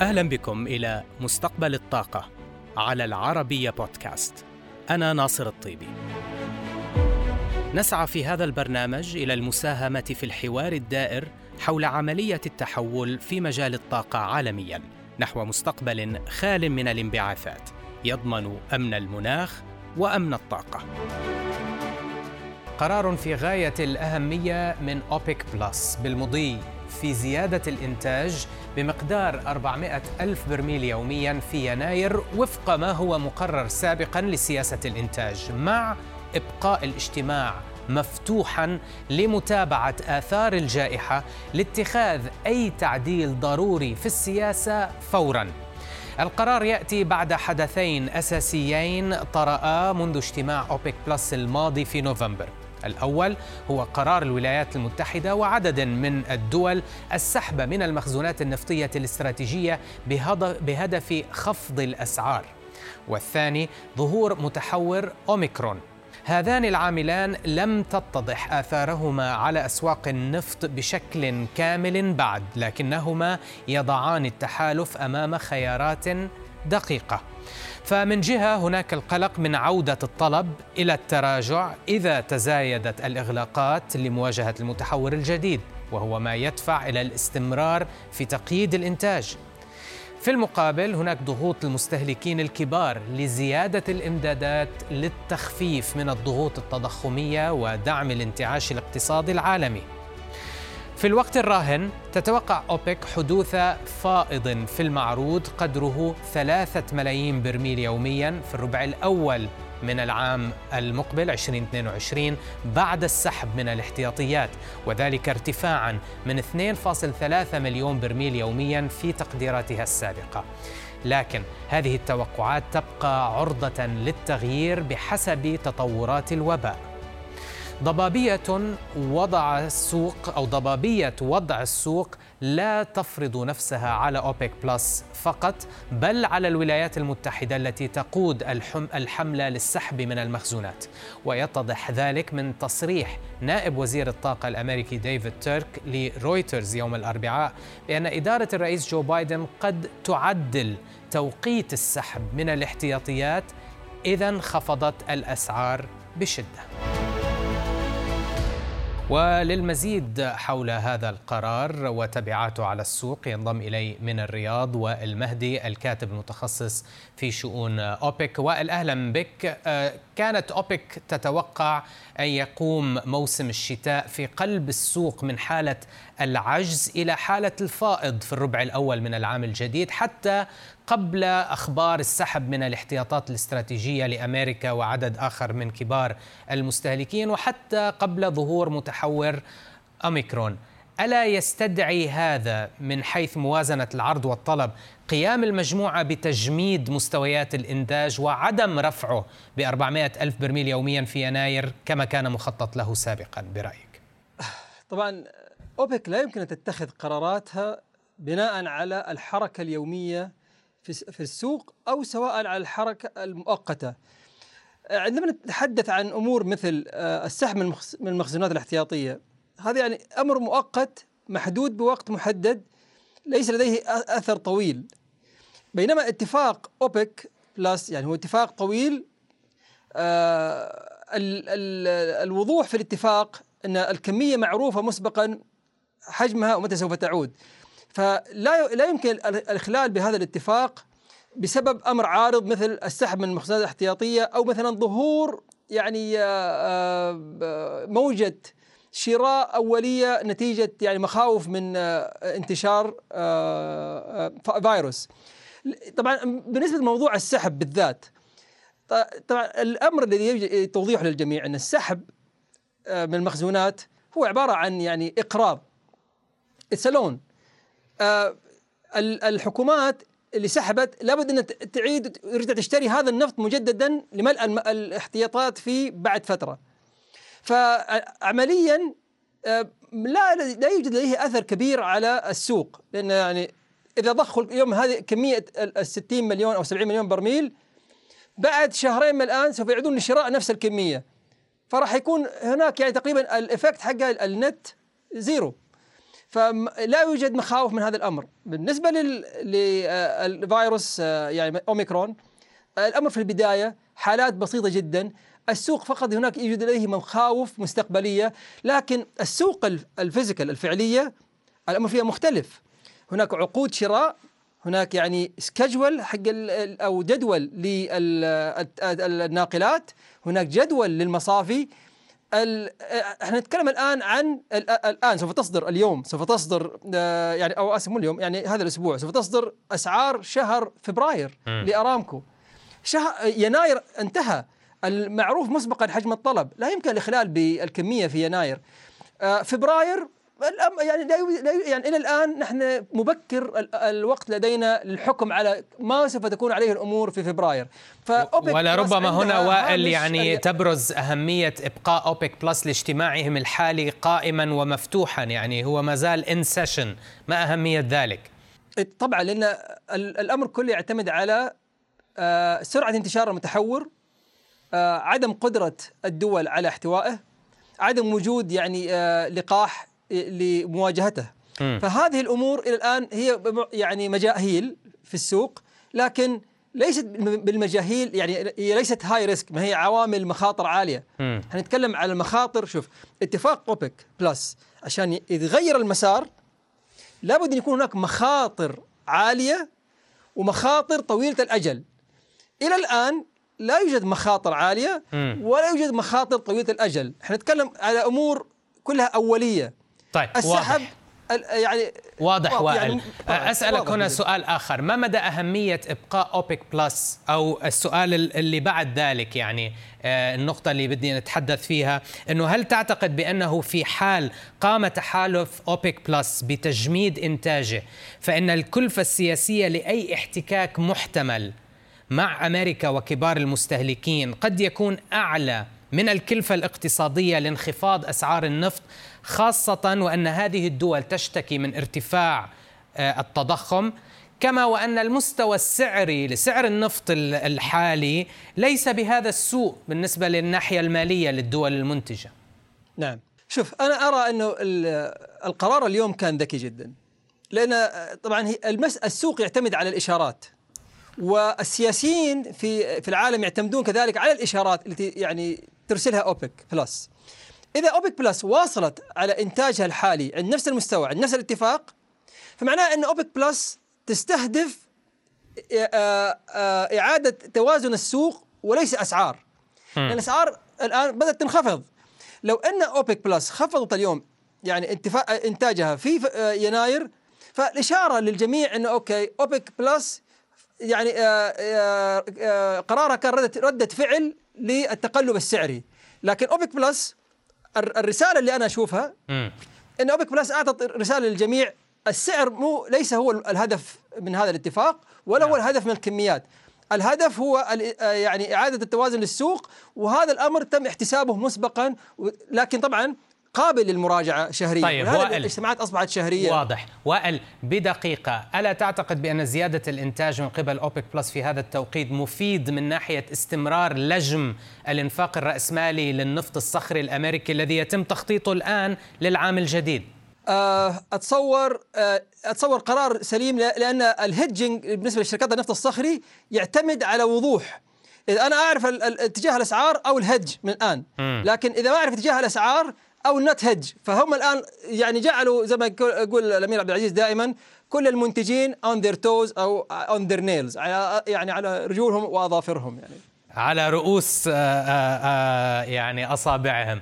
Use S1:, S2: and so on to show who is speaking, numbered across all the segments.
S1: أهلا بكم إلى مستقبل الطاقة على العربية بودكاست. أنا ناصر الطيبي. نسعى في هذا البرنامج إلى المساهمة في الحوار الدائر حول عملية التحول في مجال الطاقة عالميا نحو مستقبل خال من الانبعاثات يضمن أمن المناخ وأمن الطاقة. قرار في غاية الأهمية من أوبك بلس بالمضي. في زيادة الإنتاج بمقدار 400 ألف برميل يوميا في يناير وفق ما هو مقرر سابقا لسياسة الإنتاج مع إبقاء الاجتماع مفتوحا لمتابعة آثار الجائحة لاتخاذ أي تعديل ضروري في السياسة فوراً. القرار يأتي بعد حدثين أساسيين طرأا منذ اجتماع أوبك بلس الماضي في نوفمبر. الأول هو قرار الولايات المتحدة وعدد من الدول السحب من المخزونات النفطية الاستراتيجية بهدف خفض الأسعار. والثاني ظهور متحور أوميكرون. هذان العاملان لم تتضح آثارهما على أسواق النفط بشكل كامل بعد لكنهما يضعان التحالف أمام خيارات دقيقة. فمن جهة هناك القلق من عودة الطلب إلى التراجع إذا تزايدت الإغلاقات لمواجهة المتحور الجديد وهو ما يدفع إلى الاستمرار في تقييد الإنتاج. في المقابل هناك ضغوط المستهلكين الكبار لزيادة الإمدادات للتخفيف من الضغوط التضخمية ودعم الانتعاش الاقتصادي العالمي. في الوقت الراهن تتوقع أوبك حدوث فائض في المعروض قدره ثلاثة ملايين برميل يوميا في الربع الأول من العام المقبل 2022 بعد السحب من الاحتياطيات. وذلك ارتفاعا من 2.3 مليون برميل يوميا في تقديراتها السابقة. لكن هذه التوقعات تبقى عرضة للتغيير بحسب تطورات الوباء. ضبابية وضع السوق أو ضبابية وضع السوق لا تفرض نفسها على أوبك بلس فقط بل على الولايات المتحدة التي تقود الحملة للسحب من المخزونات. ويتضح ذلك من تصريح نائب وزير الطاقة الأمريكي ديفيد تيرك لرويترز يوم الأربعاء بأن إدارة الرئيس جو بايدن قد تعدل توقيت السحب من الاحتياطيات إذا انخفضت الأسعار بشدة. وللمزيد حول هذا القرار وتبعاته على السوق ينضم إلي من الرياض والمهدي الكاتب المتخصص في شؤون أوبك. وائل أهلا بك. آه، كانت أوبك تتوقع أن يقوم موسم الشتاء في قلب السوق من حالة العجز إلى حالة الفائض في الربع الأول من العام الجديد حتى قبل أخبار السحب من الاحتياطات الاستراتيجية لأمريكا وعدد آخر من كبار المستهلكين وحتى قبل ظهور متحور أوميكرون. ألا يستدعي هذا من حيث موازنة العرض والطلب قيام المجموعة بتجميد مستويات الإنتاج وعدم رفعه ب 400 ألف برميل يوميا في يناير كما كان مخطط له سابقا برأيك
S2: طبعا أوبك لا يمكن أن تتخذ قراراتها بناء على الحركة اليومية في السوق أو سواء على الحركة المؤقتة. عندما نتحدث عن أمور مثل آه، السحب من المخزونات الاحتياطية هذا يعني أمر مؤقت محدود بوقت محدد ليس لديه أثر طويل. بينما اتفاق أوبك بلس يعني هو اتفاق طويل آه الوضوح في الاتفاق أن الكمية معروفة مسبقا حجمها ومتى سوف تعود. فلا لا يمكن الإخلال بهذا الاتفاق بسبب أمر عارض مثل السحب من المخزونات الاحتياطية أو مثلا ظهور يعني آه، آه، موجة شراء أولية نتيجة يعني مخاوف من آه، انتشار فيروس. طبعا بالنسبة لموضوع السحب بالذات طبعا الأمر الذي يجب توضيحه للجميع أن السحب من المخزونات هو عبارة عن يعني إقراض اتس لون آه، الحكومات اللي سحبت لابد أن تعيد ترجع تشتري هذا النفط مجددا لملء الاحتياطات فيه بعد فترة. فعمليا آه، لا لا يوجد لديه أثر كبير على السوق لأن يعني إذا ضخوا اليوم هذه كمية ال 60 مليون أو 70 مليون برميل بعد شهرين من الآن سوف يعودون لشراء نفس الكمية. فراح يكون هناك يعني تقريبا ال effect حقها ال net zero. فلا يوجد مخاوف من هذا الأمر. بالنسبة للفيروس يعني أوميكرون الأمر في البداية حالات بسيطة جدا. السوق فقط هناك يوجد لديه مخاوف مستقبلية لكن السوق ال physical الفعلية الأمر فيها مختلف. هناك عقود شراء هناك يعني schedule حق أو جدول للناقلات هناك جدول للمصافي. إحنا نتكلم الآن عن الآن سوف تصدر اليوم سوف تصدر آه، يعني أو اسف مو اليوم يعني هذا الأسبوع سوف تصدر أسعار شهر فبراير لأرامكو. شهر يناير انتهى. المعروف مسبقا حجم الطلب لا يمكن الإخلال بالكمية في يناير. آه، فبراير يعني لا يعني إلى الآن نحن مبكر الوقت لدينا للحكم على ما سوف تكون عليه الأمور في فبراير.
S1: ولربما هنا وائل يعني تبرز أهمية إبقاء أوبك بلس لاجتماعهم الحالي قائما ومفتوحا يعني هو ما زال in session ما أهمية ذلك؟
S2: طبعا لأن الأمر كله يعتمد على آه، سرعة انتشار المتحور عدم قدرة الدول على احتوائه عدم وجود يعني آه، لقاح لمواجهته. م. فهذه الأمور إلى الآن هي يعني مجاهيل في السوق لكن ليست بالمجاهيل يعني هي ليست high risk ما هي عوامل مخاطر عالية. إحنا نتكلم على المخاطر شوف اتفاق أوبك بلس عشان يتغير المسار لابد أن يكون هناك مخاطر عالية ومخاطر طويلة الأجل. إلى الآن لا يوجد مخاطر عالية ولا يوجد مخاطر طويلة الأجل. إحنا نتكلم على أمور كلها أولية.
S1: طيب السحب واضح. يعني واضح وائل يعني أسألك واضح. هنا سؤال آخر. ما مدى أهمية إبقاء أوبك بلس أو السؤال اللي بعد ذلك؟ يعني آه، النقطة اللي بدي نتحدث فيها. إنه هل تعتقد بأنه في حال قام تحالف أوبك بلس بتجميد إنتاجه فإن الكلفة السياسية لأي احتكاك محتمل؟ مع أمريكا وكبار المستهلكين قد يكون أعلى من الكلفة الاقتصادية لانخفاض أسعار النفط خاصة وأن هذه الدول تشتكي من ارتفاع آه، التضخم. كما وأن المستوى السعري لسعر النفط الحالي ليس بهذا السوء بالنسبة للناحية المالية للدول المنتجة.
S2: نعم. شوف أنا أرى أنه القرار اليوم كان ذكي جدا. لأن آه، طبعا السوق يعتمد على الإشارات. والسياسيين في في العالم يعتمدون كذلك على الإشارات التي يعني ترسلها أوبك بلس. إذا أوبك بلس واصلت على إنتاجها الحالي عند نفس المستوى عند نفس الاتفاق فمعناه أن أوبك بلس تستهدف آه، آه، إعادة توازن السوق وليس أسعار. لأن الأسعار الآن بدأت تنخفض. لو أن أوبك بلس خفضت اليوم يعني إنتاجها في آه، يناير فالإشارة للجميع انه okay أوبك بلس يعني قرارها كان ردة فعل للتقلب السعري. لكن أوبك بلس الرسالة اللي أنا أشوفها إن أوبك بلس أعطت رسالة للجميع السعر مو ليس هو الهدف من هذا الاتفاق ولا هو نعم. الهدف من الكميات. الهدف هو يعني إعادة التوازن للسوق وهذا الأمر تم احتسابه مسبقا لكن طبعا قابل للمراجعة شهريا.
S1: طيب وائل
S2: الاجتماعات أصبحت شهرية
S1: واضح. وائل بدقيقة ألا تعتقد بأن زيادة الإنتاج من قبل أوبك بلس في هذا التوقيت مفيد من ناحية استمرار لجم الإنفاق الرأسمالي للنفط الصخري الأمريكي الذي يتم تخطيطه الآن للعام الجديد؟
S2: آه، أتصور آه، أتصور قرار سليم لأن ال hedging بالنسبة لشركات النفط الصخري يعتمد على وضوح. إذا أنا أعرف اتجاه الأسعار أو الهج من الآن. لكن إذا ما أعرف اتجاه الأسعار I'll not hedge فهم الآن يعني جعلوا زي ما يقول الأمير عبد العزيز دائما كل المنتجين on their toes أو on their nails على يعني على رجولهم وأظافرهم يعني
S1: على رؤوس آه، آه، آه، يعني أصابعهم.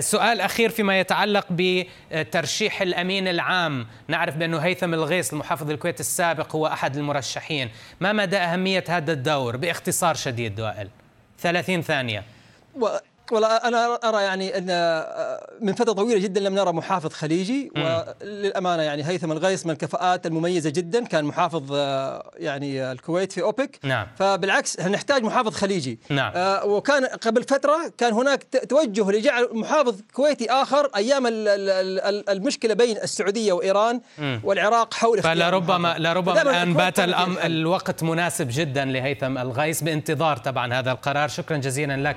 S1: سؤال أخير فيما يتعلق بترشيح الأمين العام، نعرف بأنه هيثم الغيث المحافظ الكويت السابق هو أحد المرشحين، ما مدى أهمية هذا الدور باختصار شديد وائل؟ 30 ثانية.
S2: والله أنا أرى يعني أن من فترة طويلة جدا لم نرى محافظ خليجي وللأمانة يعني هيثم الغيث من الكفاءات المميزة جدا كان محافظ يعني الكويت في أوبك.
S1: نعم.
S2: فبالعكس نحتاج محافظ خليجي.
S1: نعم.
S2: وكان قبل فترة كان هناك توجه لجعل محافظ كويتي آخر أيام المشكلة بين السعودية وإيران. والعراق حول
S1: فلربما لربما الآن بات الوقت مناسب جدا لهيثم الغيث بانتظار طبعا هذا القرار. شكرا جزيلا لك.